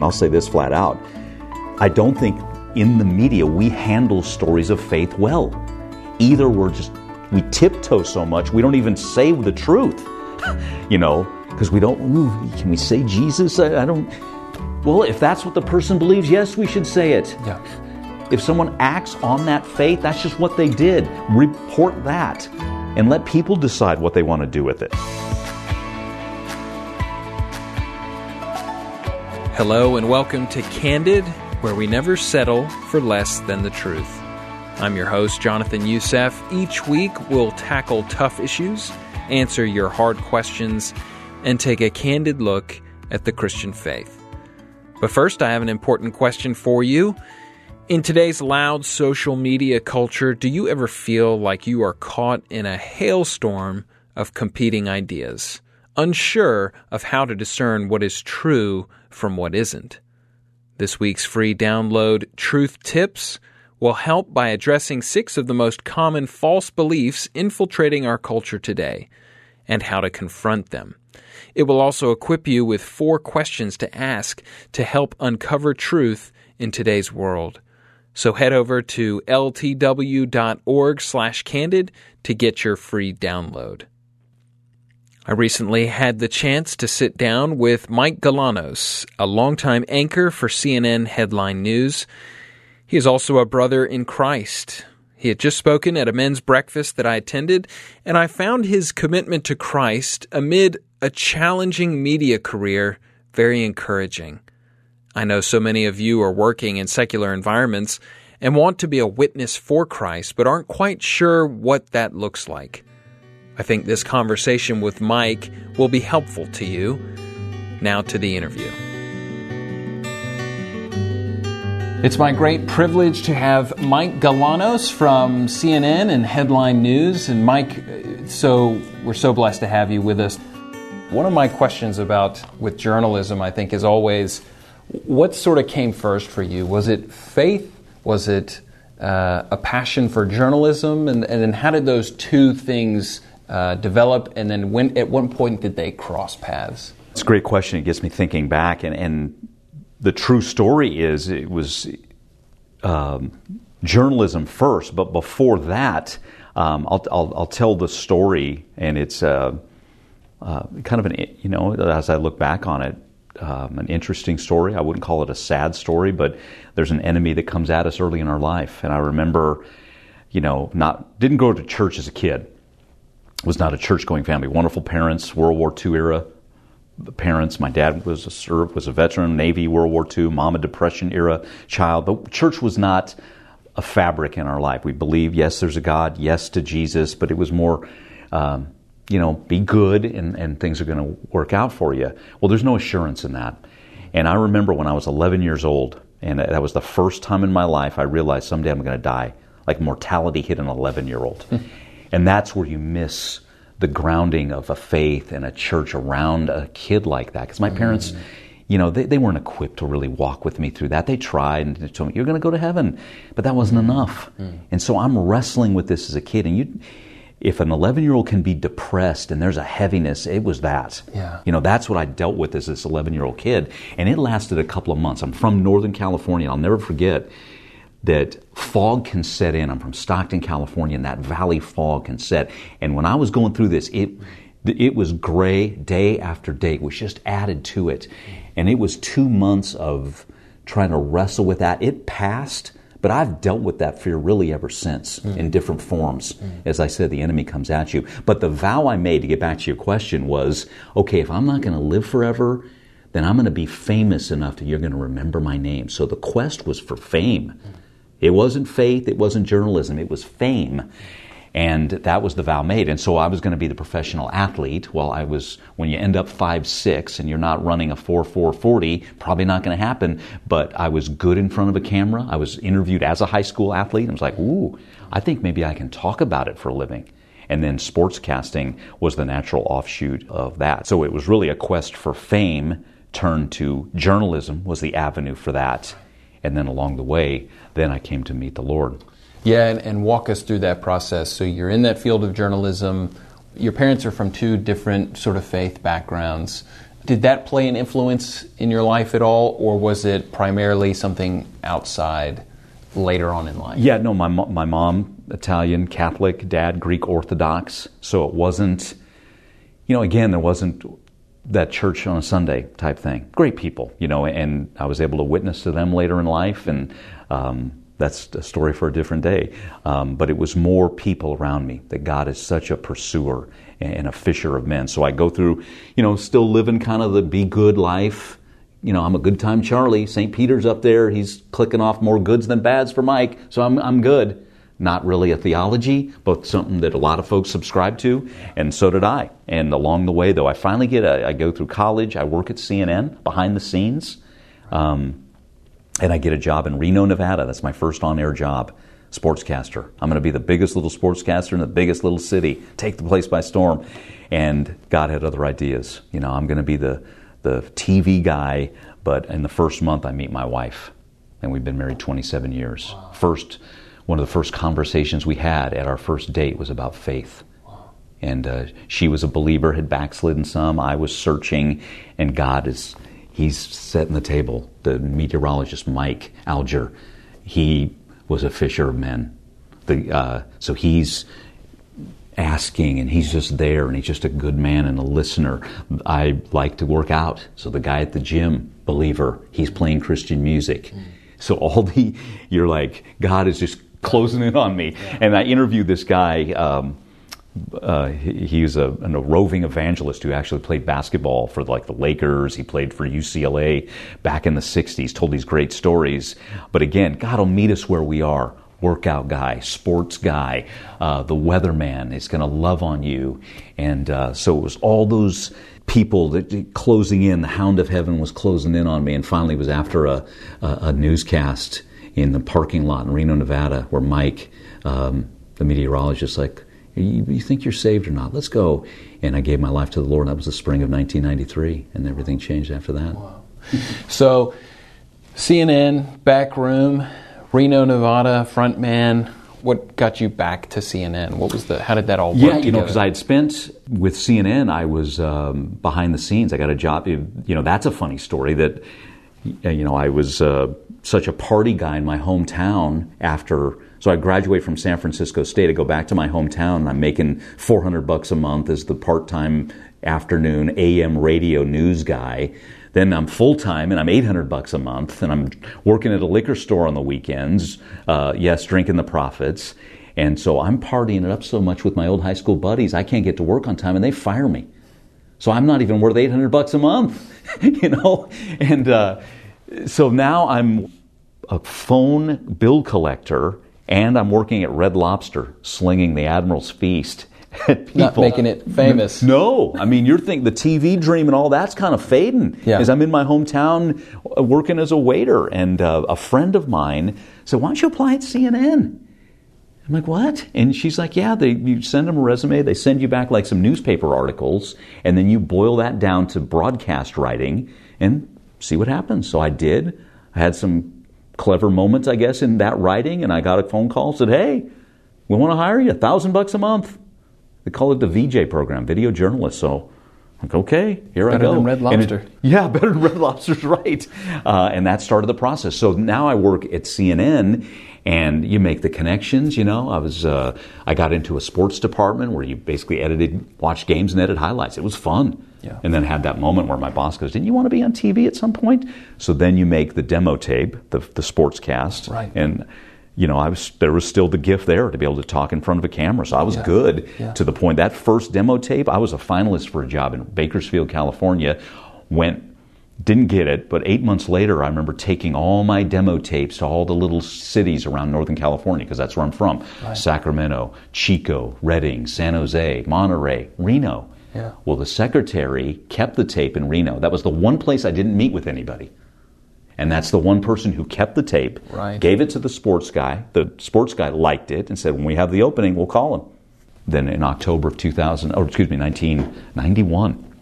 I'll say this flat out I don't think in the media we handle stories of faith well. Either we're just, we tiptoe so much, we don't even say the truth, you know, because we don't, ooh, can we say Jesus? I, I don't. Well, if that's what the person believes, yes, we should say it. Yeah. If someone acts on that faith, that's just what they did. Report that and let people decide what they want to do with it. Hello, and welcome to Candid, where we never settle for less than the truth. I'm your host, Jonathan Youssef. Each week, we'll tackle tough issues, answer your hard questions, and take a candid look at the Christian faith. But first, I have an important question for you. In today's loud social media culture, do you ever feel like you are caught in a hailstorm of competing ideas, unsure of how to discern what is true from what isn't? This week's free download, Truth Tips, will help by addressing six of the most common false beliefs infiltrating our culture today and how to confront them. It will also equip you with four questions to ask to help uncover truth in today's world. So head over to ltw.org/candid to get your free download. I recently had the chance to sit down with Mike Galanos, a longtime anchor for CNN Headline News. He is also a brother in Christ. He had just spoken at a men's breakfast that I attended, and I found his commitment to Christ amid a challenging media career very encouraging. I know so many of you are working in secular environments and want to be a witness for Christ, but aren't quite sure what that looks like. I think this conversation with Mike will be helpful to you. Now to the interview. It's my great privilege to have Mike Galanos from CNN and Headline News. And Mike, so we're so blessed to have you with us. One of my questions about with journalism, I think, is always what sort of came first for you? Was it faith? Was it uh, a passion for journalism? And, and then how did those two things uh, develop? And then when, at what point did they cross paths? It's a great question. It gets me thinking back. And, and the true story is it was um, journalism first, but before that, um, I'll, I'll, I'll, tell the story, and it's uh, uh, kind of an, you know, as I look back on it, um, an interesting story. I wouldn't call it a sad story, but there's an enemy that comes at us early in our life. And I remember, you know, not didn't go to church as a kid. Was not a church going family. Wonderful parents, World War II era parents. My dad was a serv, was a veteran, Navy, World War II, mom a Depression era child. But church was not a fabric in our life. We believe, yes, there's a God, yes to Jesus, but it was more. Um, you know, be good and, and things are going to work out for you. Well, there's no assurance in that. And I remember when I was 11 years old, and that was the first time in my life I realized someday I'm going to die. Like mortality hit an 11 year old. and that's where you miss the grounding of a faith and a church around a kid like that. Because my parents, mm. you know, they, they weren't equipped to really walk with me through that. They tried and they told me, you're going to go to heaven. But that wasn't mm. enough. Mm. And so I'm wrestling with this as a kid. And you, if an 11 year old can be depressed and there's a heaviness, it was that. Yeah. You know, that's what I dealt with as this 11 year old kid. And it lasted a couple of months. I'm from Northern California. I'll never forget that fog can set in. I'm from Stockton, California, and that valley fog can set. And when I was going through this, it, it was gray day after day. It was just added to it. And it was two months of trying to wrestle with that. It passed but I've dealt with that fear really ever since mm. in different forms. Mm. As I said, the enemy comes at you. But the vow I made to get back to your question was okay, if I'm not going to live forever, then I'm going to be famous enough that you're going to remember my name. So the quest was for fame. Mm. It wasn't faith, it wasn't journalism, it was fame. And that was the vow made. And so I was going to be the professional athlete. Well, I was, when you end up five six and you're not running a 4 4 40, probably not going to happen. But I was good in front of a camera. I was interviewed as a high school athlete. I was like, ooh, I think maybe I can talk about it for a living. And then sportscasting was the natural offshoot of that. So it was really a quest for fame turned to journalism was the avenue for that. And then along the way, then I came to meet the Lord. Yeah, and, and walk us through that process. So you're in that field of journalism. Your parents are from two different sort of faith backgrounds. did that play an influence in your life at all, or was it primarily something outside later on in life? Yeah, no, my, my mom, Italian, Catholic, dad, Greek Orthodox. So it wasn't, you know, again, there wasn't that church on a Sunday type thing. Great people, you know, and I was able to witness to them later in life, and um, that's a story for a different day. Um, but it was more people around me that God is such a pursuer and a fisher of men. So I go through, you know, still living kind of the be good life. You know, I'm a good time Charlie. St. Peter's up there. He's clicking off more goods than bads for Mike. So I'm, I'm good. Not really a theology, but something that a lot of folks subscribe to, and so did I. And along the way, though, I finally get a, I go through college. I work at CNN behind the scenes. Um, and I get a job in Reno, Nevada. That's my first on air job sportscaster. I'm going to be the biggest little sportscaster in the biggest little city, take the place by storm. And God had other ideas. You know, I'm going to be the, the TV guy, but in the first month, I meet my wife. And we've been married 27 years. First, one of the first conversations we had at our first date was about faith. And uh, she was a believer, had backslidden some. I was searching, and God is, He's setting the table. The meteorologist, Mike Alger, he was a fisher of men. The, uh, so he's asking and he's just there and he's just a good man and a listener. I like to work out. So the guy at the gym, believer, he's playing Christian music. Mm. So all the, you're like, God is just closing in on me. And I interviewed this guy, um, uh, he, he, was a, a, roving evangelist who actually played basketball for like the Lakers. He played for UCLA back in the 60s, told these great stories. But again, God will meet us where we are. Workout guy, sports guy, uh, the weatherman is going to love on you. And uh, so it was all those people that closing in. The hound of heaven was closing in on me. And finally, was after a, a, a newscast in the parking lot in Reno, Nevada, where Mike, um, the meteorologist, like, you, you, think you're saved or not? Let's go. And I gave my life to the Lord. That was the spring of 1993, and everything changed after that. Wow. so, CNN, back room, Reno, Nevada, front man. What got you back to CNN? What was the? How did that all work? Yeah, you together? know, because I had spent with CNN, I was um, behind the scenes. I got a job. You know, that's a funny story. That you know, I was uh, such a party guy in my hometown after so I graduate from San Francisco State. I go back to my hometown and I'm making 400 bucks a month as the part-time afternoon AM radio news guy. Then I'm full time and I'm 800 bucks a month and I'm working at a liquor store on the weekends. Uh, yes, drinking the profits. And so I'm partying it up so much with my old high school buddies, I can't get to work on time and they fire me. So I'm not even worth 800 bucks a month, you know? And uh, so now I'm a phone bill collector and I'm working at Red Lobster, slinging the Admiral's Feast at people. Not making it famous. No, I mean you're thinking the TV dream and all that's kind of fading. Yeah. As I'm in my hometown uh, working as a waiter, and uh, a friend of mine said, "Why don't you apply at CNN?" I'm like, "What?" And she's like, "Yeah, they you send them a resume, they send you back like some newspaper articles, and then you boil that down to broadcast writing and see what happens." So I did. I had some clever moments, I guess, in that writing. And I got a phone call, said, "Hey, we want to hire you, a thousand bucks a month." They call it the VJ program, video journalist. So, like, okay, here better I go. Than Red Lobster. It, yeah, better than Red Lobster's right. Uh, and that started the process. So now I work at CNN, and you make the connections. You know, I was uh, I got into a sports department where you basically edited, watched games, and edited highlights. It was fun. Yeah. And then had that moment where my boss goes, "Didn't you want to be on TV at some point?" So then you make the demo tape, the the sports cast, right. and you know, I was there was still the gift there to be able to talk in front of a camera. So I was yeah. good yeah. to the point that first demo tape, I was a finalist for a job in Bakersfield, California. Went didn't get it, but eight months later, I remember taking all my demo tapes to all the little cities around Northern California because that's where I'm from right. Sacramento, Chico, Redding, San Jose, Monterey, Reno. Yeah. Well, the secretary kept the tape in Reno. That was the one place I didn't meet with anybody. And that's the one person who kept the tape, right. gave it to the sports guy. The sports guy liked it and said, when we have the opening, we'll call him. Then in October of 2000, or excuse me, 1991,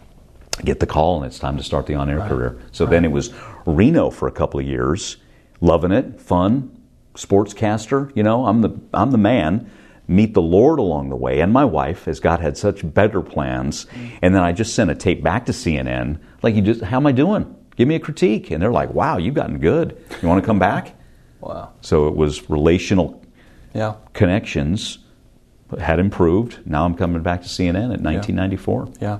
I get the call and it's time to start the on air right. career. So right. then it was Reno for a couple of years, loving it, fun, sportscaster, you know, I'm the, I'm the man. meet the Lord along the way and my wife, as God had such better plans. Mm. And then I just sent a tape back to CNN, like, you just, how am I doing? Give me a critique. And they're like, wow, you've gotten good. You want to come back? Wow. So it was relational Yeah. connections had improved. Now I'm coming back to CNN at 1994. Yeah.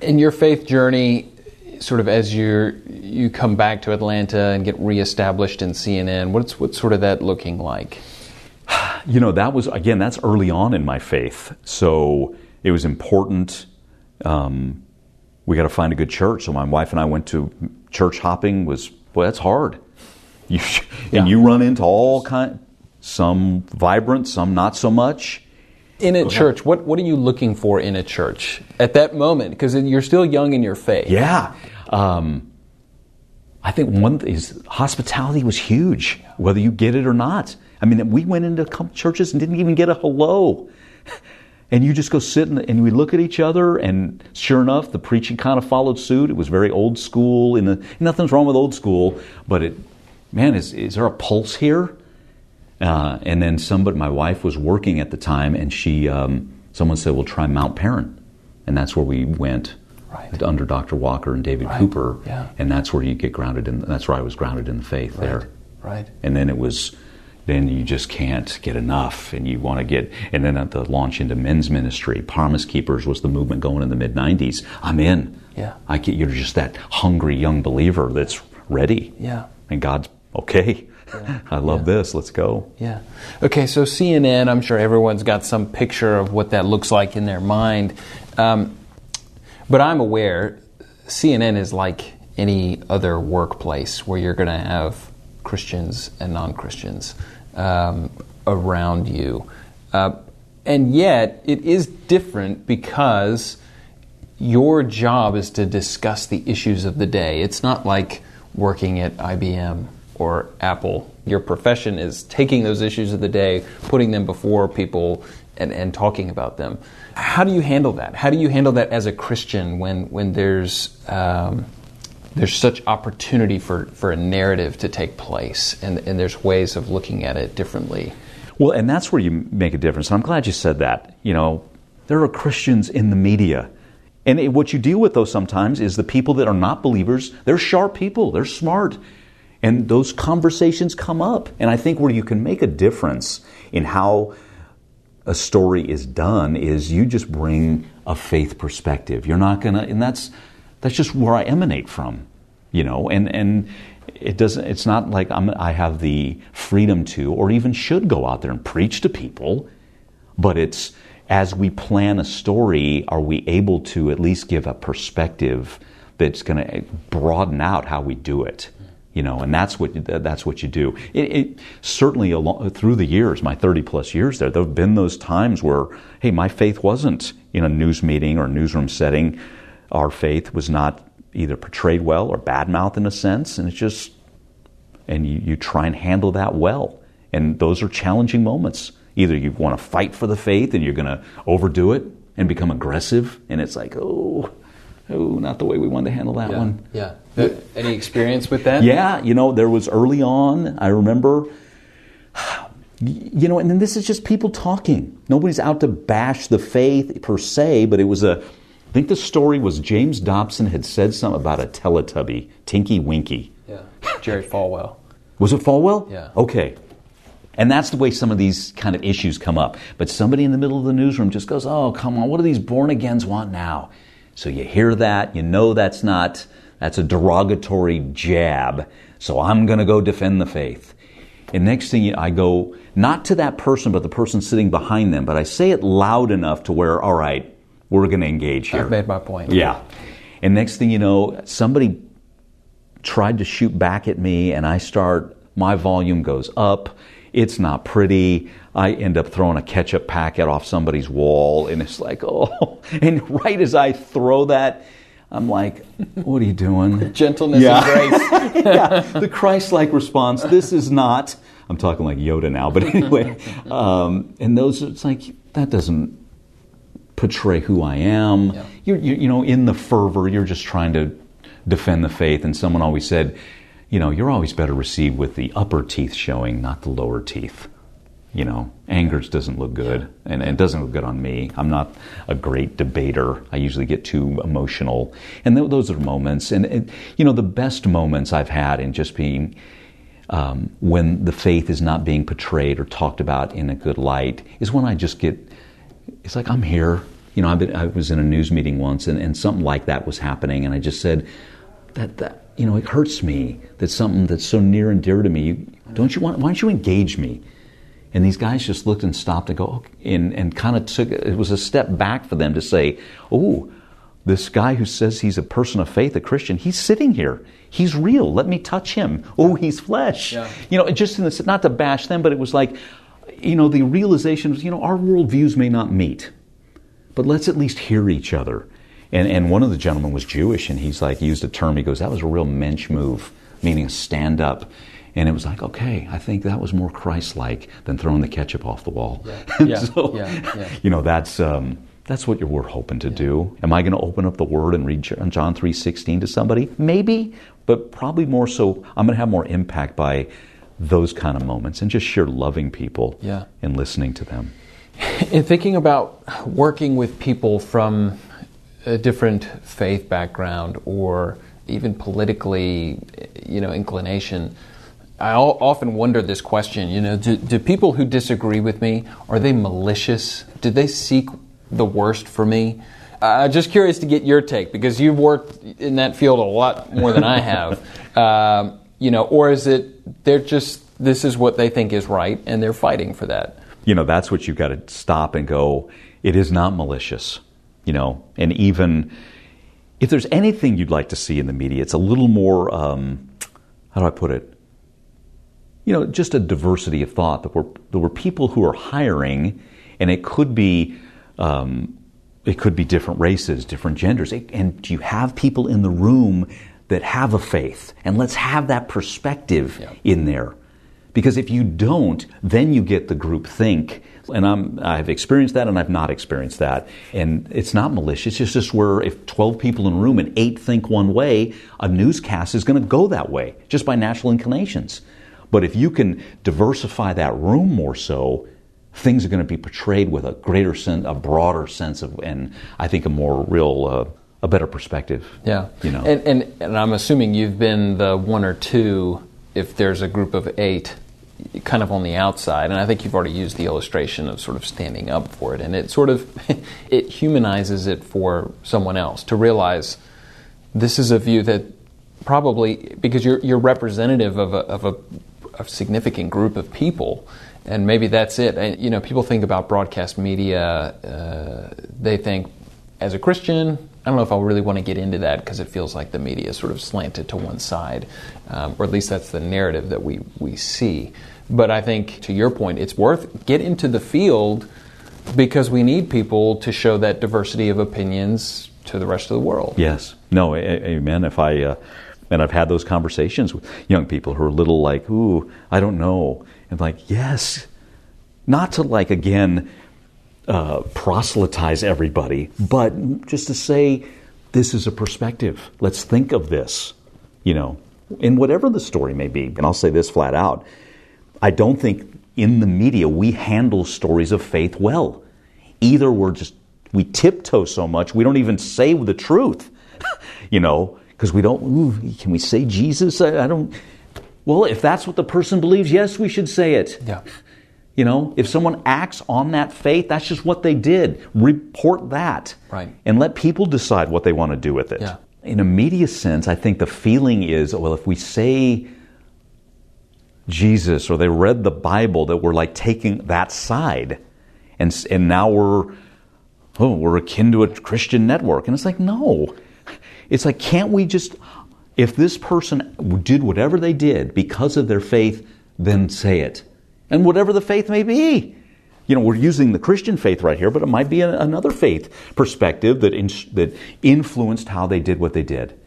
In your faith journey, sort of as you you come back to Atlanta and get reestablished in CNN, what's what's sort of that looking like? You know, that was, again, that's early on in my faith. So it was important. Um, we got to find a good church. So my wife and I went to church hopping. Was boy, that's hard. You, Yeah. And you run into all kind, some vibrant, some not so much. In a church, what what are you looking for in a church at that moment? Because you're still young in your faith. Yeah. Um, I think one th- is hospitality was huge, whether you get it or not. I mean, we went into churches and didn't even get a hello. And you just go sit and, and we look at each other, and sure enough, the preaching kind of followed suit. It was very old school. In the, nothing's wrong with old school, but it, man, is, is there a pulse here? Uh, and then somebody, my wife was working at the time, and she, um, someone said, "Well, try Mount Paran," and that's where we went Right. under Dr. Walker and David Cooper, yeah. and that's where you get grounded in. That's where I was grounded in the faith there. Right. And then it was, then you just can't get enough, and you want to get. And then at the launch into men's ministry, Promise Keepers was the movement going in the mid '90s. I'm in. Yeah. I get you're just that hungry young believer that's ready. Yeah. And God's okay. I love this. Let's go. Yeah. Okay, so CNN, I'm sure everyone's got some picture of what that looks like in their mind. Um, but I'm aware CNN is like any other workplace where you're going to have Christians and non Christians um, around you. Uh, and yet, it is different because your job is to discuss the issues of the day. It's not like working at IBM or Apple. Your profession is taking those issues of the day, putting them before people, and, and talking about them. How do you handle that? How do you handle that as a Christian when, when there's, um, there's such opportunity for, for a narrative to take place and, and there's ways of looking at it differently? Well, and that's where you make a difference. And I'm glad you said that. You know, there are Christians in the media. And it- what you deal with, though, sometimes is the people that are not believers. They're sharp people, they're smart. And those conversations come up. And I think where you can make a difference in how a story is done is you just bring a faith perspective. You're not gonna, and that's that's just where I emanate from, you know. And and it doesn't. It's not like I'm, I have the freedom to, or even should go out there and preach to people. But it's as we plan a story, are we able to at least give a perspective that's going to broaden out how we do it? You know, and that's what that's what you do. It, it certainly along, through the years, my thirty plus years there, there have been those times where, hey, my faith wasn't in a news meeting or newsroom setting. Our faith was not either portrayed well or badmouthed in a sense, and it's just and you, you try and handle that well. And those are challenging moments. Either you want to fight for the faith and you're going to overdo it and become aggressive, and it's like, oh, oh, not the way we wanted to handle that one. Yeah. Uh, any experience with that? Yeah, you know, there was early on, I remember, you know, and then this is just people talking. Nobody's out to bash the faith per se, but it was a, think the story was James Dobson had said something about a Teletubby, Tinky Winky. Yeah. Jerry Falwell. Was it Falwell? Yeah. Okay. And that's the way some of these kind of issues come up. But somebody in the middle of the newsroom just goes, oh, come on, what do these born agains want now? So you hear that, you know that's not, that's a derogatory jab. So I'm going to go defend the faith. And next thing I go, not to that person, but the person sitting behind them, but I say it loud enough to where, all right, we're going to engage here. I've made my point. Yeah. And next thing you know, somebody tried to shoot back at me, and I start, my volume goes up. It's not pretty. I end up throwing a ketchup packet off somebody's wall, and it's like, oh. And right as I throw that, I'm like, what are you doing? Gentleness Yeah. and grace. yeah, the Christ-like response. This is not. I'm talking like Yoda now, but anyway. Um, and those, it's like that doesn't portray who I am. Yeah. You're, you, you know, in the fervor, you're just trying to defend the faith. And someone always said, you know, you're always better received with the upper teeth showing, not the lower teeth. You know, anger doesn't look good, and it doesn't look good on me. I'm not a great debater. I usually get too emotional, and th- those are moments. And, and you know, the best moments I've had in just being um, when the faith is not being portrayed or talked about in a good light is when I just get. It's like I'm here. You know, been, i was in a news meeting once, and, and something like that was happening, and I just said that that you know it hurts me that something that's so near and dear to me. Don't you want? Why don't you engage me? And these guys just looked and stopped and go, okay, and, and kind of took, it was a step back for them to say, oh, this guy who says he's a person of faith, a Christian, he's sitting here. He's real. Let me touch him. Oh, he's flesh. Yeah. You know, just in this, not to bash them, but it was like, you know, the realization was, you know, our worldviews may not meet, but let's at least hear each other. And, and one of the gentlemen was Jewish, and he's like, used a term, he goes, that was a real mensch move, meaning stand up. And it was like, okay, I think that was more Christ-like than throwing the ketchup off the wall. Yeah. yeah. so, yeah. you know, that's um, that's what we're hoping to do. Am I going to open up the Word and read John three sixteen to somebody? Maybe, but probably more so. I'm going to have more impact by those kind of moments and just sheer loving people yeah. and listening to them. In thinking about working with people from a different faith background or even politically, you know, inclination I often wonder this question. You know, do, do, people who disagree with me are they malicious? Do they seek the worst for me? I'm uh, just curious to get your take because you've worked in that field a lot more than I have. Um, you know, or is it they're just this is what they think is right and they're fighting for that? You know, that's what you've got to stop and go. It is not malicious. You know, and even if there's anything you'd like to see in the media, it's a little more. Um, how do I put it? you know, just a diversity of thought. That were there were people who are hiring, and it could be. Um, it could be different races, different genders. And do you have people in the room that have a faith? And let's have that perspective yeah. in there. Because if you don't, then you get the group think. And I'm, I've experienced that and I've not experienced that. And it's not malicious. It's just where if 12 people in a room and eight think one way, a newscast is going to go that way just by natural inclinations. But if you can diversify that room more so, things are going to be portrayed with a greater sense, a broader sense of, and I think a more real, uh, a better perspective. Yeah, you know. And, and and I'm assuming you've been the one or two. If there's a group of eight, kind of on the outside, and I think you've already used the illustration of sort of standing up for it, and it sort of it humanizes it for someone else to realize this is a view that probably because you're you're representative of a, of a a significant group of people, and maybe that's it. And, you know, people think about broadcast media. Uh, they think, as a Christian, I don't know if I really want to get into that because it feels like the media is sort of slanted to one side, um, or at least that's the narrative that we we see. But I think, to your point, it's worth get into the field because we need people to show that diversity of opinions to the rest of the world. Yes. No. A- amen. If I. Uh, and I've had those conversations with young people who are a little like, ooh, I don't know. And like, yes. Not to like, again, uh, proselytize everybody, but just to say, this is a perspective. Let's think of this, you know, in whatever the story may be. And I'll say this flat out I don't think in the media we handle stories of faith well. Either we're just, we tiptoe so much, we don't even say the truth, you know because we don't, ooh, can we say Jesus? I, I, don't. Well, if that's what the person believes, yes, we should say it. Yeah. You know, if someone acts on that faith, that's just what they did. Report that. Right. And let people decide what they want to do with it. Yeah. In a media sense, I think the feeling is well, if we say Jesus or they read the Bible, that we're like taking that side. And, and now we're, oh, we're akin to a Christian network. And it's like, no. It's like, can't we just, if this person did whatever they did because of their faith, then say it. And whatever the faith may be. You know, we're using the Christian faith right here, but it might be a, another faith perspective that, in, that influenced how they did what they did.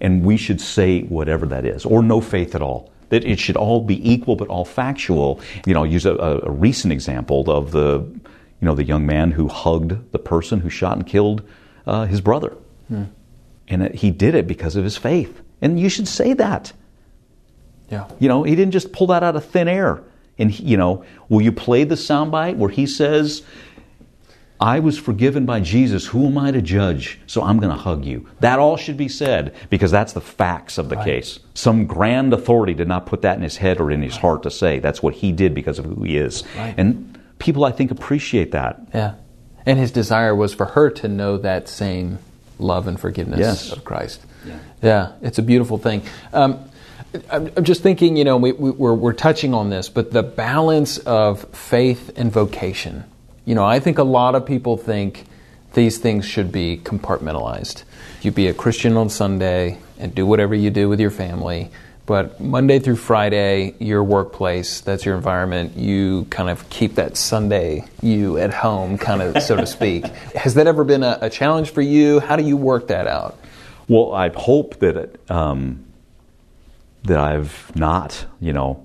And we should say whatever that is, or no faith at all. That it should all be equal, but all factual. You know, I'll use a, a recent example of the, you know, the young man who hugged the person who shot and killed uh, his brother. Hmm. And he did it because of his faith. And you should say that. Yeah. You know, he didn't just pull that out of thin air. And, you know, will you play the soundbite where he says, I was forgiven by Jesus. Who am I to judge? So I'm going to hug you. That all should be said because that's the facts of the right. case. Some grand authority did not put that in his head or in his heart to say. That's what he did because of who he is. Right. And people, I think, appreciate that. Yeah. And his desire was for her to know that same love and forgiveness yes. of Christ. Yeah. yeah. it's a beautiful thing. Um, I'm just thinking, you know, we, we, we're, we're touching on this, but the balance of faith and vocation. You know, I think a lot of people think these things should be compartmentalized. You be a Christian on Sunday and do whatever you do with your family, but Monday through Friday, your workplace, that's your environment, you kind of keep that Sunday you at home, kind of, so to speak. Has that ever been a, a, challenge for you? How do you work that out? Well, I hope that it, um, that I've not, you know,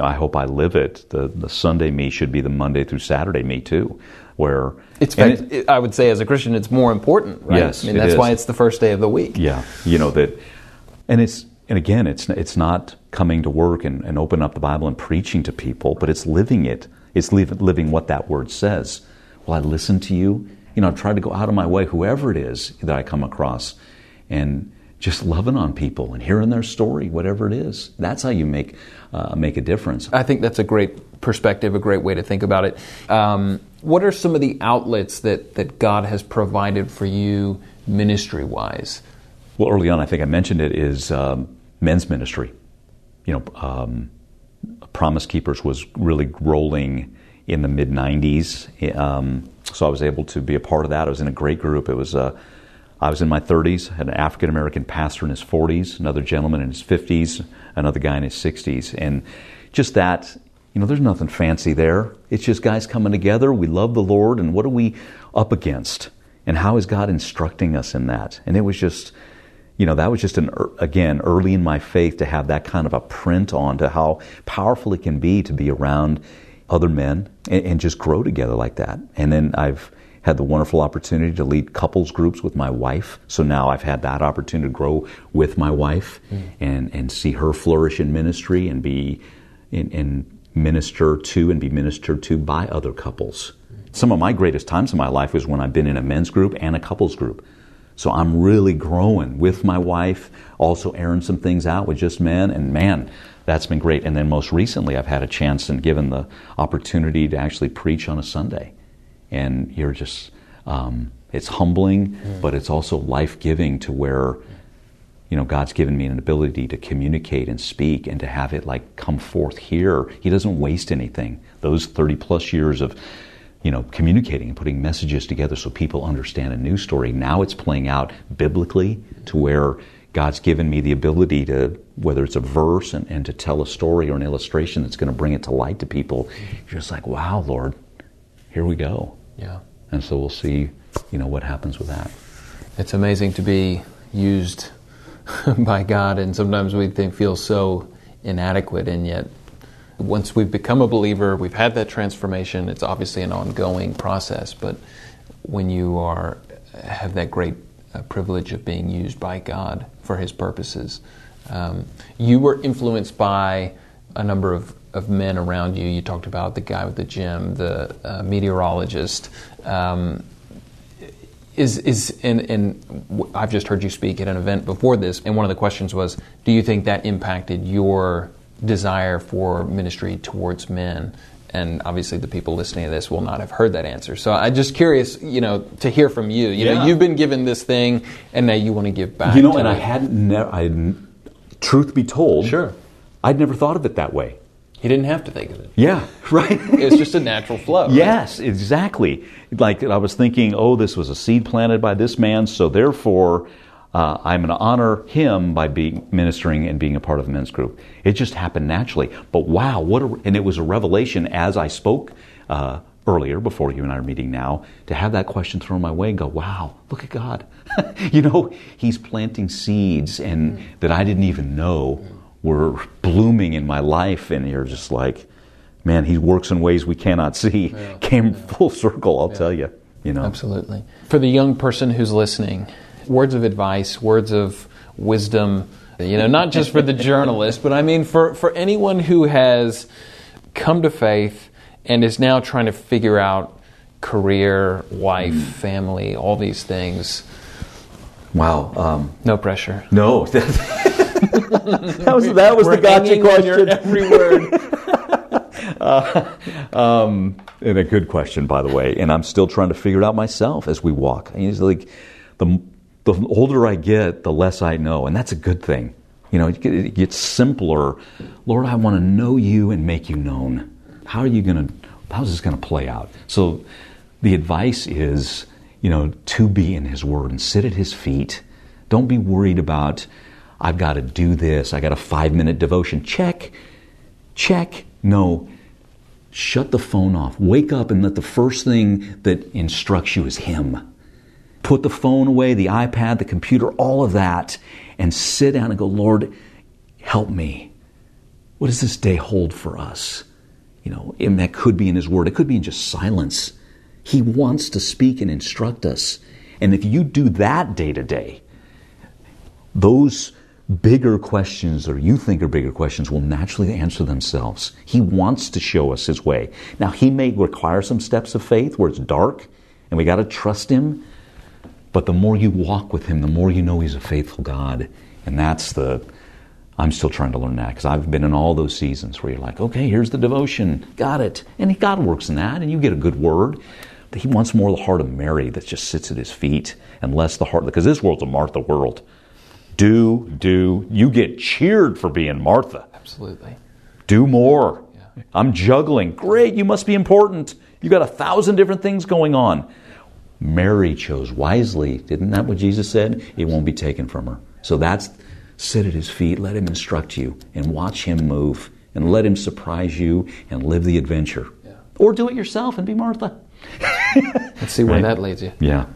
I hope I live it. The the Sunday me should be the Monday through Saturday me too, where it's. Fact, it, I would say as a Christian, it's more important. Right? Yes, I mean that's why it's the first day of the week. Yeah, you know that, and it's and again, it's it's not coming to work and, and open up the Bible and preaching to people, but it's living it. It's living what that word says. Well, I listen to you. You know, I try to go out of my way, whoever it is that I come across, and just loving on people and hearing their story, whatever it is. That's how you make uh, make a difference. I think that's a great perspective, a great way to think about it. Um, what are some of the outlets that that God has provided for you ministry wise? Well, early on, I think I mentioned it is um, men's ministry. You know, um, Promise Keepers was really rolling in the mid '90s, um, so I was able to be a part of that. I was in a great group. It was. Uh, I was in my 30s, had an African American pastor in his 40s, another gentleman in his 50s, another guy in his 60s. And just that, you know, there's nothing fancy there. It's just guys coming together. We love the Lord, and what are we up against? And how is God instructing us in that? And it was just, you know, that was just an, again, early in my faith to have that kind of a print on to how powerful it can be to be around other men and, and just grow together like that. And then I've, had the wonderful opportunity to lead couples groups with my wife. So now I've had that opportunity to grow with my wife mm. and, and see her flourish in ministry and be in, and minister to and be ministered to by other couples. Some of my greatest times in my life was when I've been in a men's group and a couples group. So I'm really growing with my wife, also airing some things out with just men, and man, that's been great. And then most recently, I've had a chance and given the opportunity to actually preach on a Sunday and you're just um, it's humbling, mm. but it's also life giving to where you know God's given me an ability to communicate and speak and to have it like come forth here. He doesn't waste anything. Those 30 plus years of you know communicating and putting messages together so people understand a news story. Now it's playing out biblically to where God's given me the ability to, whether it's a verse and, and to tell a story or an illustration that's going to bring it to light to people. You're just like, wow, Lord, here we go. Yeah. And so we'll see, you know, what happens with that. It's amazing to be used by God, and sometimes we think, feel so inadequate, and yet once we've become a believer, we've had that transformation. It's obviously an ongoing process, but when you are have that great uh, privilege of being used by God for His purposes, um, you were influenced by a number of of men around you. You talked about the guy with the gym, the uh, meteorologist. Um, is is and, and I've just heard you speak at an event before this, and one of the questions was, do you think that impacted your desire for ministry towards men? And obviously, the people listening to this will not have heard that answer. So I'm just curious, you know, to hear from you. You yeah. know, you've been given this thing, and now you want to give back. You know, and it. I hadn't. Ne- I, truth be told, sure, I'd never thought of it that way. He didn't have to think of it. Yeah, right. it's just a natural flow. Yes, exactly. Like I was thinking, oh, this was a seed planted by this man, so therefore uh, I'm going to honor him by being ministering and being a part of the men's group. It just happened naturally. But wow, what a, and it was a revelation as I spoke uh, earlier before you and I are meeting now to have that question thrown my way and go, wow, look at God. you know, He's planting seeds and mm-hmm. that I didn't even know were blooming in my life, and you're just like, man, he works in ways we cannot see. Yeah. Came yeah. full circle, I'll yeah. tell you. You know, absolutely. For the young person who's listening, words of advice, words of wisdom. You know, not just for the journalist, but I mean for for anyone who has come to faith and is now trying to figure out career, wife, mm. family, all these things. Wow. Um, no pressure. No. that was that was We're the gotcha question. every word. uh, um, and a good question, by the way. And I'm still trying to figure it out myself as we walk. It's like the the older I get, the less I know, and that's a good thing. You know, it gets simpler. Lord, I want to know you and make you known. How are you going to? How's this going to play out? So, the advice is, you know, to be in His Word and sit at His feet. Don't be worried about. I've got to do this. I got a five minute devotion. Check, check. No, shut the phone off. Wake up and let the first thing that instructs you is Him. Put the phone away, the iPad, the computer, all of that, and sit down and go, Lord, help me. What does this day hold for us? You know, and that could be in His Word, it could be in just silence. He wants to speak and instruct us. And if you do that day to day, those bigger questions, or you think are bigger questions, will naturally answer themselves. He wants to show us His way. Now, He may require some steps of faith where it's dark and we got to trust Him. But the more you walk with Him, the more you know He's a faithful God. And that's the, I'm still trying to learn that because I've been in all those seasons where you're like, okay, here's the devotion, got it. And God works in that, and you get a good word. But He wants more the heart of Mary that just sits at His feet and less the heart, because this world's a Martha world. Do, do. You get cheered for being Martha. Absolutely. Do more. Yeah. I'm juggling. Great, you must be important. You got a thousand different things going on. Mary chose wisely. Didn't that what Jesus said? It won't be taken from her. So that's sit at his feet, let him instruct you, and watch him move, and let him surprise you and live the adventure. Yeah. Or do it yourself and be Martha. Let's see where right? that leads you. Yeah.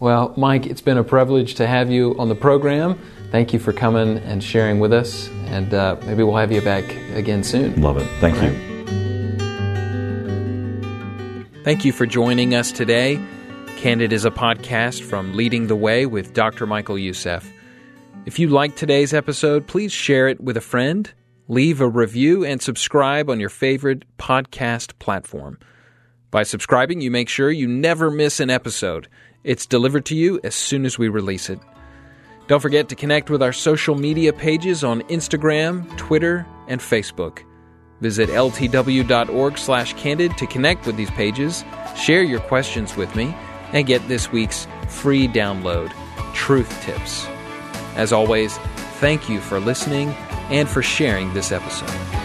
Well, Mike, it's been a privilege to have you on the program. Thank you for coming and sharing with us, and uh, maybe we'll have you back again soon. Love it. Thank All you. Right. Thank you for joining us today. Candid is a podcast from Leading the Way with Dr. Michael Youssef. If you liked today's episode, please share it with a friend, leave a review, and subscribe on your favorite podcast platform. By subscribing, you make sure you never miss an episode. It's delivered to you as soon as we release it. Don't forget to connect with our social media pages on Instagram, Twitter, and Facebook. Visit ltw.org/candid to connect with these pages, share your questions with me, and get this week's free download, Truth Tips. As always, thank you for listening and for sharing this episode.